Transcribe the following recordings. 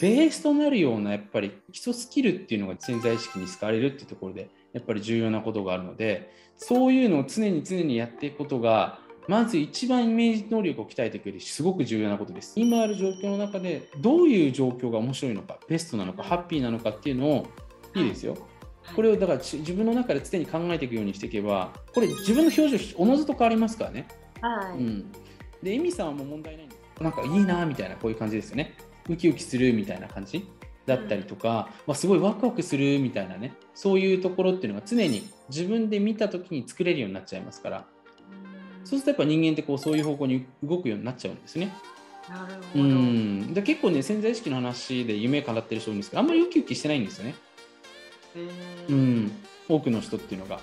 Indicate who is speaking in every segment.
Speaker 1: ベースとなるようなやっぱり基礎スキルっていうのが潜在意識に使われるっていうところでやっぱり重要なことがあるのでそういうのを常に常にやっていくことがまず一番イメージ能力を鍛えていく上ですごく重要なことです。今ある状況の中でどういう状況が面白いのか、ベストなのか、ハッピーなのかっていうのをいいですよ。これをだから自分の中で常に考えていくようにしていけば、これ自分の表情おのずと変わりますからね。
Speaker 2: はい。う
Speaker 1: ん、で、エミさんはもう問題ない。なんかいいなみたいなこういう感じですよね。ウキウキするみたいな感じだったりとか、まあ、すごいワクワクするみたいなねそういうところっていうのが常に自分で見た時に作れるようになっちゃいますから。そうするとやっぱ人間ってこうそういう方向に動くようになっちゃうんですね。
Speaker 2: なるほど。うん。
Speaker 1: で結構ね潜在意識の話で夢語ってる人多いんですけどあんまりウキウキしてないんですよね。うん、多くの人っていうのが。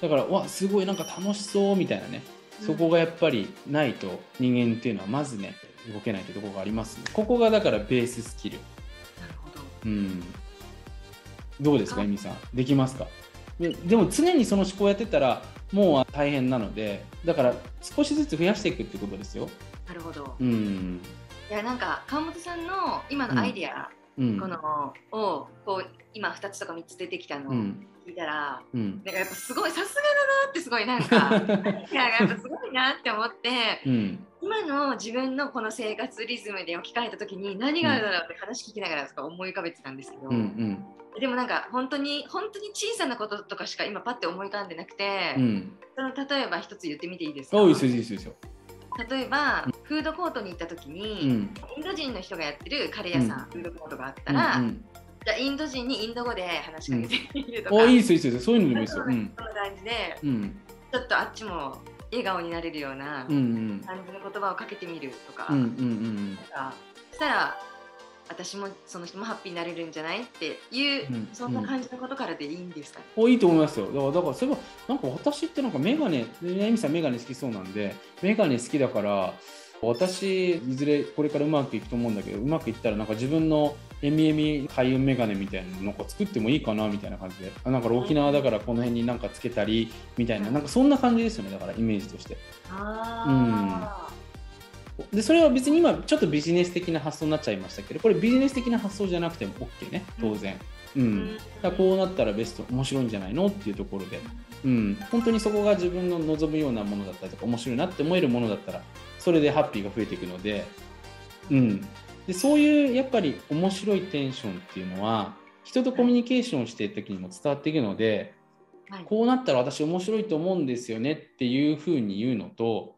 Speaker 1: だからわすごいなんか楽しそうみたいなね。そこがやっぱりないと人間っていうのはまずね動けないというところがあります、ね、ここがだからベーススキル。
Speaker 2: なるほど。
Speaker 1: うん。どうですか、エミさん？できますか？ででも常にその思考やってたらもう大変なのでだから少しずつ増やしていくってことですよ。
Speaker 2: なるほど。
Speaker 1: うん、
Speaker 2: いやなんか川本さんの今のアイディア、うん、このをこう今2つとか3つ出てきたのを聞いたら、うん、なんかやっぱすごいさすがだなってすごいなんか いややっぱすごいなって思って、うん、今の自分のこの生活リズムで置き換えた時に何があるだろうって話聞きながらとか思い浮かべてたんですけど、うんうん。でもなんか本当に本当に小さなこととかしか今パッて思い浮かんでなくて、うん、その例えば一つ言ってみていいですか？
Speaker 1: いいですいいですよ。
Speaker 2: 例えば、うん、フードコートに行った時に、うん、インド人の人がやってるカレー屋さん、フードコートがあったら、うんうん、じゃインド人にインド語で話しかけてみるとか、
Speaker 1: いいですいいですそういうのでもいいですよ、
Speaker 2: そんな感じで、ちょっとあっちも笑顔になれるような感じの言葉をかけてみるとか、うんうんうん、そしたら私もその人もハッピーになれるんじゃないっていう、うん、そんな感じのことからでいいんですか、ね、
Speaker 1: うん、いいと思いますよ。だからだからそれはなんか私ってなんか眼鏡エミさん眼鏡好きそうなんで眼鏡好きだから私いずれこれからうまくいくと思うんだけどうまくいったらなんか自分のエミエミ開運メガネみたいなのなんか作ってもいいかなみたいな感じで。なんか沖縄だからこの辺になんかつけたりみたいな。なんかそんな感じですよね。だからイメージとして。
Speaker 2: あ、
Speaker 1: うん。でそれは別に今ちょっとビジネス的な発想になっちゃいましたけどこれビジネス的な発想じゃなくても OK ね。当然、うん、だこうなったらベスト面白いんじゃないのっていうところで、うん、本当にそこが自分の望むようなものだったりとか面白いなって思えるものだったらそれでハッピーが増えていくので,、うん、でそういうやっぱり面白いテンションっていうのは人とコミュニケーションしている時にも伝わっていくので、はい、こうなったら私面白いと思うんですよねっていうふうに言うのと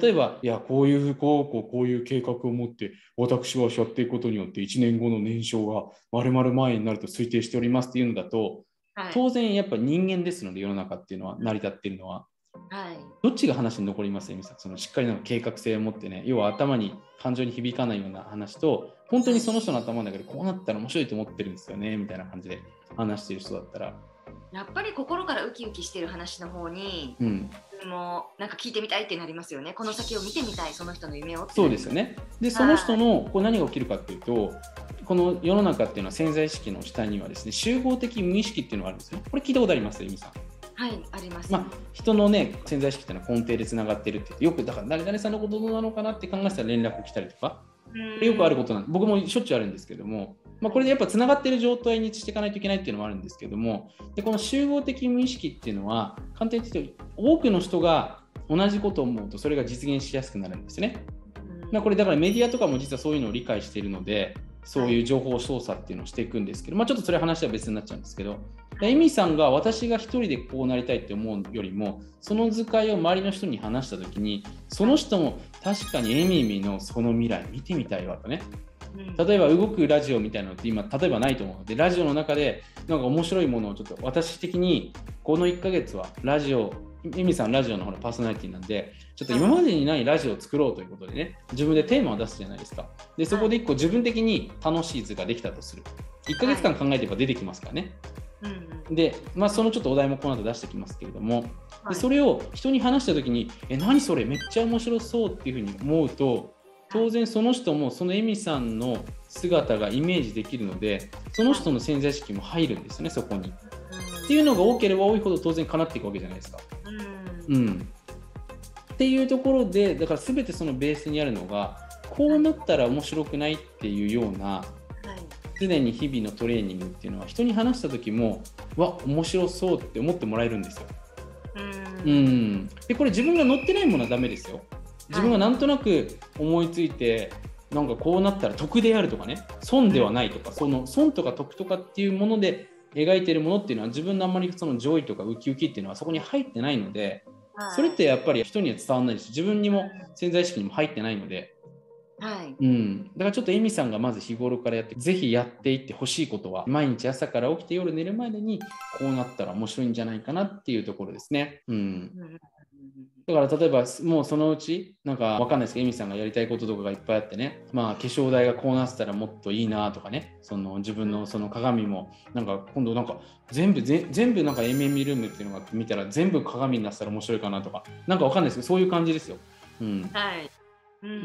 Speaker 1: 例えば、いや、こういうこうこうこういう計画を持って、私はやっていくことによって、1年後の年商が丸々前になると推定しておりますっていうのだと、はい、当然やっぱ人間ですので、世の中っていうのは成り立っているのは。
Speaker 2: はい、
Speaker 1: どっちが話に残りますエミさん？そのしっかりの計画性を持ってね。要は頭に感情に響かないような話と本当にその人の頭の中でこうなったら面白いと思ってるんですよねみたいな感じで話してる人だったら。
Speaker 2: やっぱり心からウキウキしてる話の方に、うん、もなんか聞いてみたいってなりますよね。この先を見てみたいその人の夢を
Speaker 1: そうですよね。でその人のこう何が起きるかっていうとこの世の中っていうのは潜在意識の下にはですね集合的無意識っていうのがあるんですよこれ聞いたことありますエミさん？
Speaker 2: はいあります、
Speaker 1: まあ、人のね潜在意識っていうのは根底でつながってるってよくだから誰々さんのことなのかなって考えたら連絡来たりとか。よくあることなん僕もしょっちゅうあるんですけども。まあ、これでやっぱつながっている状態にしていかないといけないっていうのもあるんですけども。でこの集合的無意識っていうのは簡単に言うと多くの人が同じことを思うとそれが実現しやすくなるんですね。まあ、これだからメディアとかも実はそういうのを理解しているのでそういう情報操作っていうのをしていくんですけど、まあ、ちょっとそれ話は別になっちゃうんですけどエミさんが私が1人でこうなりたいって思うよりもその図解を周りの人に話した時にその人も確かにエミミのその未来見てみたいわとね。例えば動くラジオみたいなのって今例えばないと思う。のでラジオの中でなんか面白いものをちょっと私的にこの1ヶ月はラジオエミさんラジオの方のパーソナリティなんでちょっと今までにないラジオを作ろうということでね自分でテーマを出すじゃないですか。でそこで1個自分的に楽しい図ができたとする。1ヶ月間考えてれば出てきますからね、で、まあ、そのちょっとお題もこの後出してきますけれども、でそれを人に話した時に「え何それめっちゃ面白そう」っていうふうに思うと当然その人もそのエミさんの姿がイメージできるのでその人の潜在意識も入るんですよねそこに。っていうのが多ければ多いほど当然叶っていくわけじゃないですか。うん、っていうところでだから全てそのベースにあるのがこうなったら面白くないっていうような常に日々のトレーニングっていうのは人に話した時もわ面白そうって思ってもらえるんですよ。うん。でこれ自分が乗ってないものはダメですよ。自分がなんとなく思いついて、なんかこうなったら得であるとかね損ではないとかその損とか得とかっていうもので描いてるものっていうのは自分のあんまりその上位とかウキウキっていうのはそこに入ってないので、それってやっぱり人には伝わらないし自分にも潜在意識にも入ってないのではい。うん、だからちょっとエミさんがまず日頃からやってぜひやっていってほしいことは毎日朝から起きて夜寝るまでにこうなったら面白いんじゃないかなっていうところですね。うん、だから例えばもうそのうちなんかわかんないですけどエミさんがやりたいこととかがいっぱいあってね。まあ化粧台がこうなってたらもっといいなとかね。その自分のその鏡もなんか今度なんか全部全部なんか MM ルームっていうのが見たら全部鏡になったら面白いかなとか。なんかわかんないですけどそういう感じですよ。うん、はい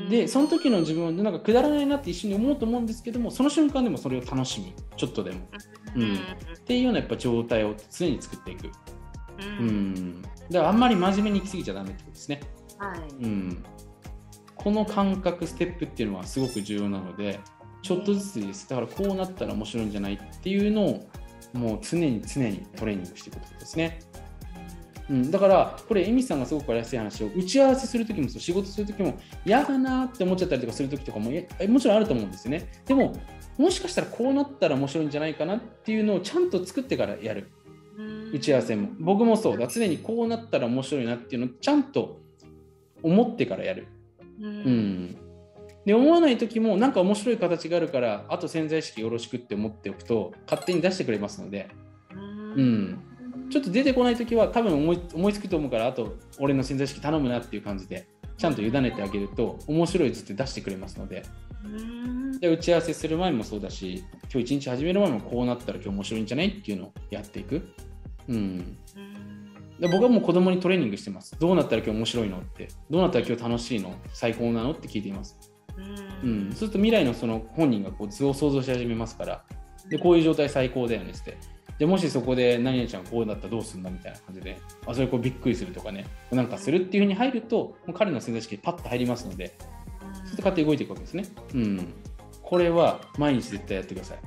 Speaker 1: でその時の自分はなんかくだらないなって一緒に思うと思うんですけどもその瞬間でもそれを楽しみちょっとでも、うん、っていうようなやっぱ状態を常に作っていく、うん、だからあんまり真面目に行き過ぎちゃダメってことですね、はい。うん、この感覚ステップっていうのはすごく重要なのでちょっとずつです。だからこうなったら面白いんじゃないっていうのをもう常に常にトレーニングしていくことですね。うん、だからこれエミさんがすごく分かりやすい話を打ち合わせするときも仕事するときも嫌だなって思っちゃったりとかするときとかももちろんあると思うんですよね。でももしかしたらこうなったら面白いんじゃないかなっていうのをちゃんと作ってからやる。打ち合わせも。僕もそうだ。常にこうなったら面白いなっていうのをちゃんと思ってからやる、うん、で思わない時もなんか面白い形があるからあと潜在意識よろしくって思っておくと勝手に出してくれますので。うんちょっと出てこない時は多分思い思いつくと思うからあと俺の潜在意識頼むなっていう感じでちゃんと委ねてあげると面白い図って出してくれますので。で打ち合わせする前もそうだし今日一日始める前もこうなったら今日面白いんじゃないっていうのをやっていく。うん、で僕はもう子供にトレーニングしてます。どうなったら今日面白いのって、どうなったら今日楽しいの？最高なのって聞いています。うん、そうすると未来のその本人がこう図を想像し始めますから、でこういう状態最高だよねって。でもしそこで何々ちゃんこうだったらどうするんだみたいな感じであそれこうびっくりするとかねなんかするっていうふうに入るともう彼の潜在意識パッと入りますのでそうやって勝手に動いていくわけですね。うん、これは毎日絶対やってください。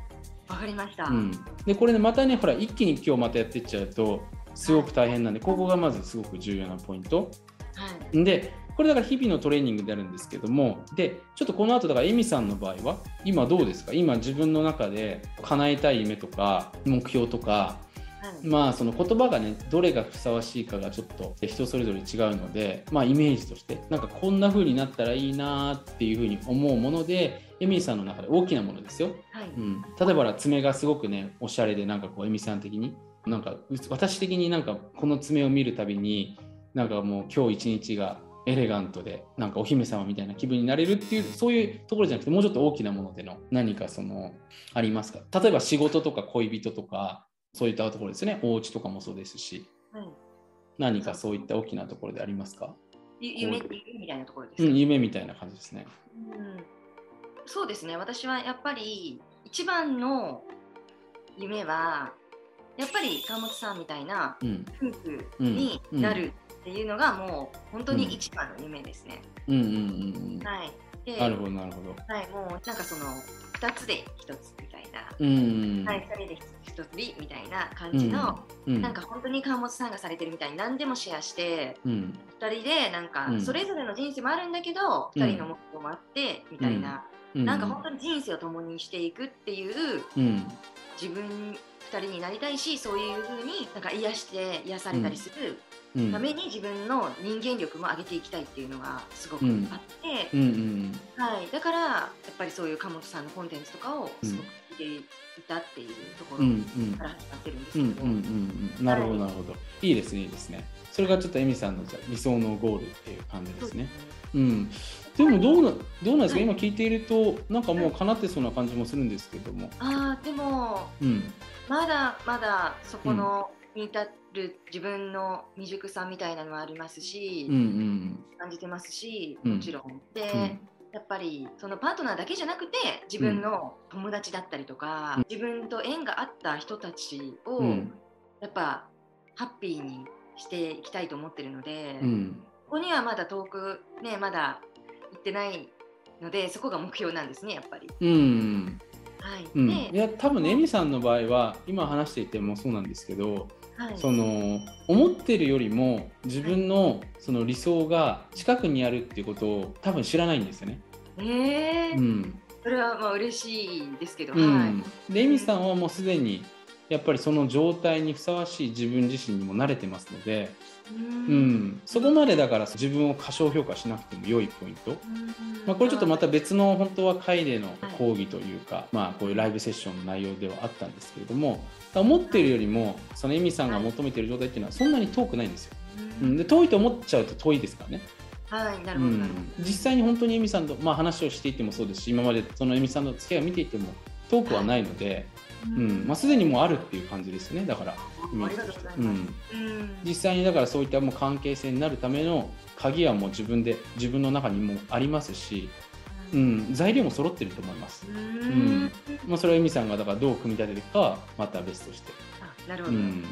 Speaker 2: わかりました。
Speaker 1: うん、でこれねまたねほら一気に今日またやっていっちゃうとすごく大変なんでここがまずすごく重要なポイント。はい、でこれだから日々のトレーニングであるんですけどもでちょっとこの後だからエミさんの場合は今どうですか？今自分の中で叶えたい夢とか目標とかまあその言葉がねどれがふさわしいかがちょっと人それぞれ違うのでまあイメージとしてなんかこんな風になったらいいなっていう風に思うものでエミさんの中で大きなものですよ、はい、うん、例えば爪がすごくねおしゃれでなんかこうエミさん的になんか私的になんかこの爪を見るたびになんかもう今日一日がエレガントでなんかお姫様みたいな気分になれるっていうそういうところじゃなくてもうちょっと大きなものでの何かそのありますか？例えば仕事とか恋人とかそういったところですね。お家とかもそうですし、うん、何かそういった大きなところでありますか？
Speaker 2: 夢みたいなところです
Speaker 1: か、うん、夢みたいな感じですね、
Speaker 2: うん、そうですね。私はやっぱり一番の夢はやっぱり川本さんみたいな夫婦になるっていうのがもう本当に一番の夢ですね。うんうんうんうん、はい。
Speaker 1: でなるほどなるほど。
Speaker 2: はいもうなんかその二つで一つみたいな、うんうん、はい二人で一つみたいな感じの、うんうん、なんか本当に川本さんがされてるみたいに何でもシェアして、うん、2人でなんかそれぞれの人生もあるんだけど、うん、2人の目標もあってみたいな、うん、なんか本当に人生を共にしていくっていう、うん、自分2人になりたいしそういうふうになんか癒して癒されたりするために自分の人間力も上げていきたいっていうのがすごくあって、はい、だからやっぱりそういう鴨本さんのコンテンツとかをすごく見ていたっていうところから始まってるんですけど。
Speaker 1: なるほどなるほど。いいですねいいですね。それがちょっとエミさんのじゃ理想のゴールっていう感じですね。うん、でもどうなどうなんですか、はい、今聞いているとなんかもう叶ってそうな感じもするんですけども。
Speaker 2: ああでも、うん、まだまだそこの、に至る自分の未熟さみたいなのはありますし、うんうん、感じてますしもちろん。で、うん、やっぱりそのパートナーだけじゃなくて自分の友達だったりとか、うん、自分と縁があった人たちを、やっぱハッピーにしていきたいと思ってるので、ここにはまだ遠くねまだ行ってないのでそこが目標なんですねやっぱり。
Speaker 1: うん。はい、うん、いや多分ねエミさんの場合は今話していてもそうなんですけど、はい、その思ってるよりも自分のその理想が近くにあるっていうことを多分知らないんですよね。
Speaker 2: えー、うん、それはまあ嬉しいですけど、うん、
Speaker 1: はい、でエミさんはもうすでにやっぱりその状態にふさわしい自分自身にも慣れてますので、うん、そこまでだから自分を過小評価しなくても良いポイント、まあ、これちょっとまた別の本当は会での講義というか、まあ、こういうライブセッションの内容ではあったんですけれども思ってるよりもそのエミさんが求めてる状態っていうのはそんなに遠くないんですよ。うん、で遠いと思っちゃうと遠いですからね。
Speaker 2: はい、なるほど、うん、
Speaker 1: 実際に本当にエミさんと、まあ、話をしていてもそうですし今までそのエミさんの付き合いを見ていても遠くはないので、うん。まあ、すでにもうあるっていう感じですねだから、
Speaker 2: うん、
Speaker 1: 実際にだからそういったもう関係性になるための鍵はもう自分で自分の中にもありますし、うん、材料も揃ってると思います。うん。まあ、それはエミさんがだからどう組み立てるかはまた別として。
Speaker 2: なるほど、うん、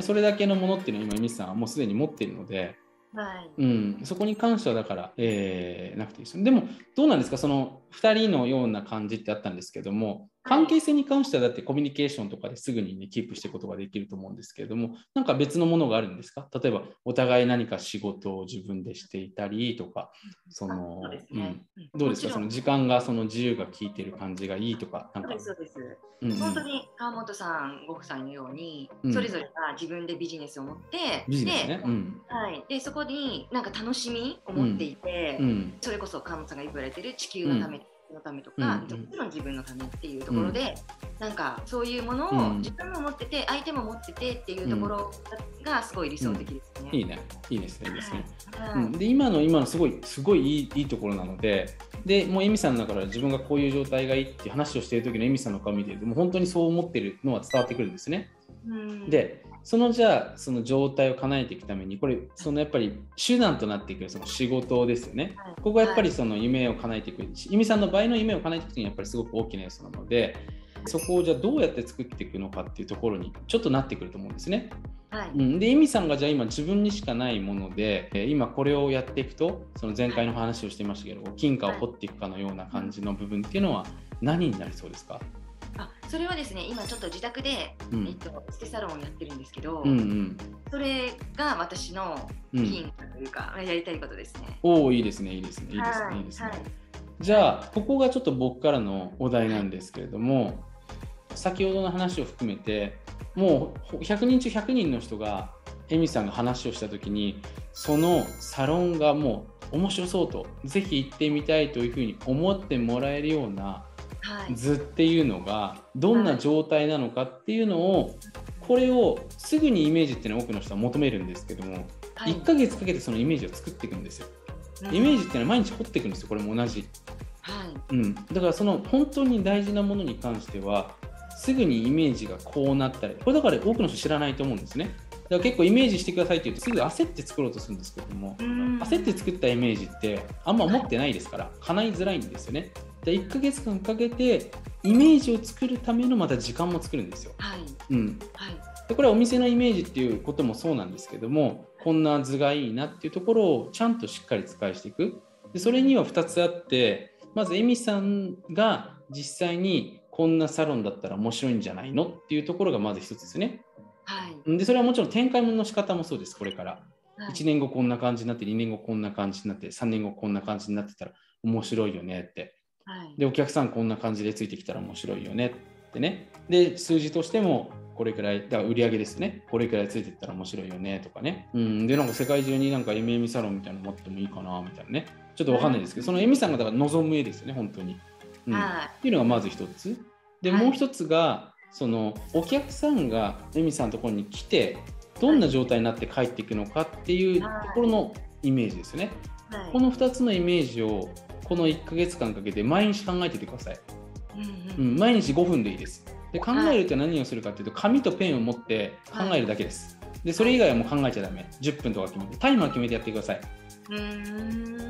Speaker 1: それだけのものっていうのは今エミさんはもうすでに持っているので、はい。うん、そこに関してはだから、えー、なくていいですでもどうなんですか？その2人のような感じってあったんですけども関係性に関してはだってコミュニケーションとかですぐに、ね、キープしていくことができると思うんですけれどもなんか別のものがあるんですか？例えばお互い何か仕事を自分でしていたりとかそのうん、どうですか？その時間がその自由が効いてる感じがいいとかなんか。
Speaker 2: そうですうんうん、本当に川本さんご夫妻のように、それぞれが自分でビジネスを持って、
Speaker 1: ね、
Speaker 2: うん、はい、でそこになんか楽しみを持っていて、それこそ川本さんが言われてる地球のためのためとか、うんうん、もちろん自分のためっていうところで、うん、なんかそういうものを自分も持ってて、相手も持っててっていうところがすごい理想的ですね。
Speaker 1: いいね、いいですね、いいですね。はい、で今の今のすごいすごいいいいいところなので、でもうエミさんだから自分がこういう状態がいいって話をしている時のエミさんの顔見てでも本当にそう思ってるのは伝わってくるんですね。でそのじゃあその状態を叶えていくためにこれそのやっぱり手段となっていくその仕事ですよね。ここはやっぱりその夢を叶えていく由美さんの場合の夢を叶えていくにはやっぱりすごく大きな要素なのでそこをじゃあどうやって作っていくのかっていうところにちょっとなってくると思うんですね。はいうん、で、由美さんがじゃあ今自分にしかないもので、え今これをやっていくと、その前回の話をしていましたけど、金貨を掘っていくかのような感じの部分っていうのは何になりそうですか、
Speaker 2: あそれはですね今ちょっと自宅で、うん、えっと、ステサロンをやってるんですけど、うんうん、それが私の金というか、うん、やりたいことですね。
Speaker 1: おおいいですねいいですねいいですねいい。ですね。はい、じゃあここがちょっと僕からのお題なんですけれども、はい、先ほどの話を含めてもう100人中100人の人がエミさんが話をした時にそのサロンがもう面白そうとぜひ行ってみたいというふうに思ってもらえるような図っていうのがどんな状態なのかっていうのをこれをすぐにイメージっていうのは多くの人は求めるんですけども、1ヶ月かけてそのイメージを作っていくんですよ。イメージっていうのは毎日掘っていくんですよこれも同じ。はいうん、だからその本当に大事なものに関してはすぐにイメージがこうなったりこれだから多くの人知らないと思うんですね。だから結構イメージしてくださいって言うとすぐ焦って作ろうとするんですけども焦って作ったイメージってあんま思ってないですから叶いづらいんですよね。で1ヶ月間かけてイメージを作るためのまた時間も作るんですよ。はい。うん。はい、でこれはお店のイメージっていうこともそうなんですけどもこんな図がいいなっていうところをちゃんとしっかり使いしていく。でそれには2つあってまずエミさんが実際にこんなサロンだったら面白いんじゃないのっていうところがまず1つですね。はい、でそれはもちろん展開の仕方もそうですこれから。1年後こんな感じになって2年後こんな感じになって3年後こんな感じになってたら面白いよねってはい、でお客さんこんな感じでついてきたら面白いよねってね。で数字としてもこれくらいだから売り上げですね。これくらいついていったら面白いよねとかね、うん、でなんか世界中になんか MM サロンみたいなの持ってもいいかなみたいなね。ちょっとわかんないですけど、そのエミさんがだから望む絵ですよね本当に、うん、っていうのがまず一つ。でもう一つがそのお客さんがエミさんのところに来てどんな状態になって帰っていくのかっていうところのイメージですね、はい、この2つのイメージをこの1ヶ月間かけて毎日考えててください、うん、うん、毎日5分でいいです。で考えるって何をするかっていうと紙とペンを持って考えるだけです、でそれ以外はもう考えちゃだめ10分とか決めてタイマー決めてやってください。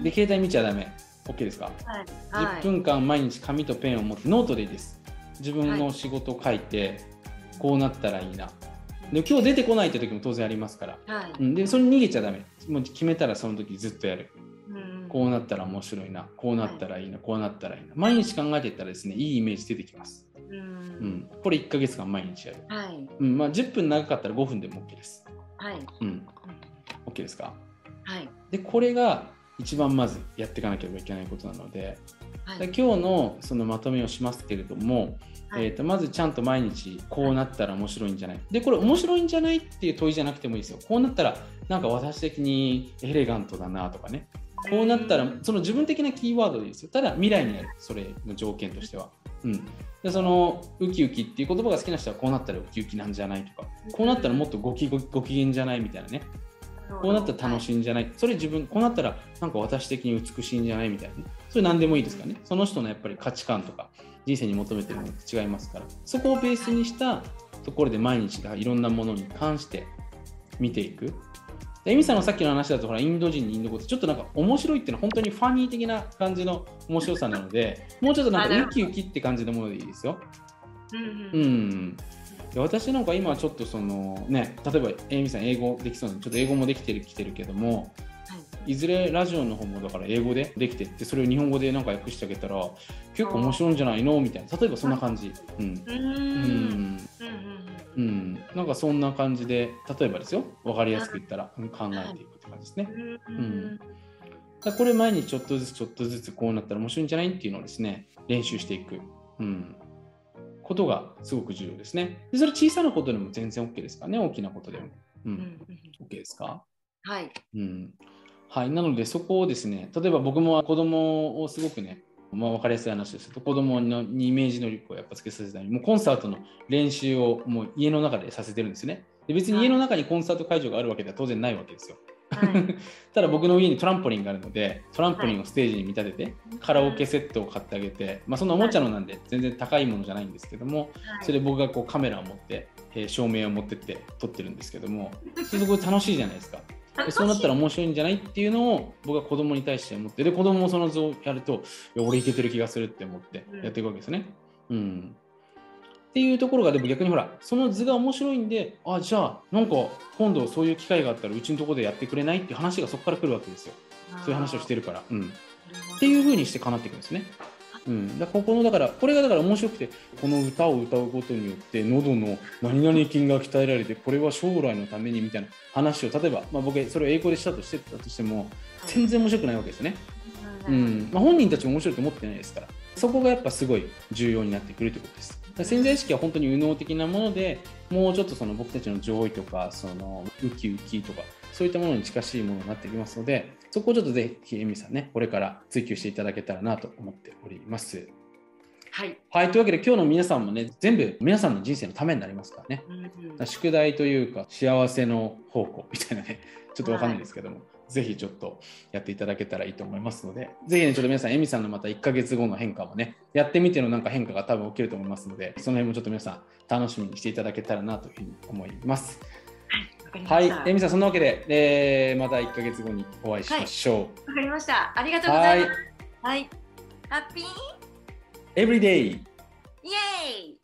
Speaker 1: で携帯見ちゃだめ OK ですか、はい。はい、10分間毎日紙とペンを持ってノートでいいです。自分の仕事を書いて、こうなったらいいな。で今日出てこないって時も当然ありますから、はい、でそれに逃げちゃだめもう決めたらその時ずっとやるこうなったら面白いな、こうなったらいいな、こうなったらいいな。毎日考えていったらですね、いいイメージ出てきます。うん、うん、これ1ヶ月間毎日やる。はいうんまあ、10分長かったら5分でも OK です。はい。うん。OK ですか？はい。で、これが一番まずやっていかなければいけないことなので、はい、今日のそのまとめをしますけれども、はい、えー、とまずちゃんと毎日こうなったら面白いんじゃないでこれ面白いんじゃないっていう問いじゃなくてもいいですよこうなったらなんか私的にエレガントだなとかねこうなったらその自分的なキーワードでいいですよ。ただ未来にあるそれの条件としては。うん、でそのウキウキっていう言葉が好きな人はこうなったらウキウキなんじゃないとかこうなったらもっとごきごご機嫌じゃないみたいなね。こうなったら楽しいんじゃない、それ自分こうなったらなんか私的に美しいんじゃないみたいなね。それ何でもいいですかね。その人のやっぱり価値観とか人生に求めてるものって違いますから。そこをベースにしたところで毎日がいろんなものに関して見ていく。エミさんのさっきの話だとほらインド人にインド語ってちょっとなんか面白いっていうのは本当にファニー的な感じの面白さなのでもうちょっとなんかウキウキって感じのものでいいですよ。うん、うん、私なんか今ちょっとそのね例えばエミさん英語できそうなちょっと英語もできてるきてるけどもいずれラジオの方もだから英語でできてってそれを日本語でなんか訳してあげたら結構面白いんじゃないの？みたいな。例えばそんな感じ。うん、うん。うん、なんかそんな感じで例えばですよ。分かりやすく言ったら考えていくって感じですね。うん、だこれ毎日ちょっとずつちょっとずつこうなったら面白いんじゃない？っていうのをですね練習していく、うん、ことがすごく重要ですね。でそれ小さなことでも全然 OK ですかね？大きなことでも。うん、OK ですか？
Speaker 2: はい、
Speaker 1: うんはい、なのでそこをですね例えば僕も子供をすごくねまあ、分かりやすい話ですけど子供のにイメージ能力をやっぱつけさせたいもうコンサートの練習をもう家の中でさせてるんですね。で別に家の中にコンサート会場があるわけでは当然ないわけですよ、はい、ただ僕の家にトランポリンがあるのでトランポリンをステージに見立てて、カラオケセットを買ってあげて、まあ、そんなおもちゃのなんで全然高いものじゃないんですけども、それで僕がこうカメラを持って、えー、照明を持ってって撮ってるんですけどもそれすごい楽しいじゃないですか。でそうなったら面白いんじゃないっていうのを僕は子供に対して思ってで子供もその図をやると俺いけてる気がするって思ってやっていくわけですね。うん、っていうところがでも逆にほらその図が面白いんであじゃあなんか今度そういう機会があったらうちのところでやってくれないっていう話がそこから来るわけですよ。そういう話をしてるから。うん、っていうふうにして叶っていくんですね。うん、だここのだからこれがだから面白くてこの歌を歌うことによって喉の何々筋が鍛えられてこれは将来のためにみたいな話を例えば、まあ、僕それを英語でしたとしてたとしても全然面白くないわけですね、うん。まあ、本人たちも面白いと思ってないですからそこがやっぱすごい重要になってくるということです。潜在意識は本当に右脳的なものでもうちょっとその僕たちの上位とかそのウキウキとかそういったものに近しいものになってきますのでそこをちょっとぜひエミさんねこれから追求していただけたらなと思っております。
Speaker 2: はい、
Speaker 1: はい、というわけで今日の皆さんもね全部皆さんの人生のためになりますからね、うん、宿題というか幸せの方向みたいなね ちょっとわかんないですけども、はい、ぜひちょっとやっていただけたらいいと思いますのでぜひねちょっと皆さんエミさんのまた1ヶ月後の変化もねやってみてのなんか変化が多分起きると思いますのでその辺もちょっと皆さん楽しみにしていただけたらなというふうに思います。はい、えみさん、そんなわけで、えー、また1か月後にお会いしましょう。わ、は
Speaker 2: い、かりました。ありがとうございます。はい。ハッピー？
Speaker 1: エブリデイ
Speaker 2: イエーイ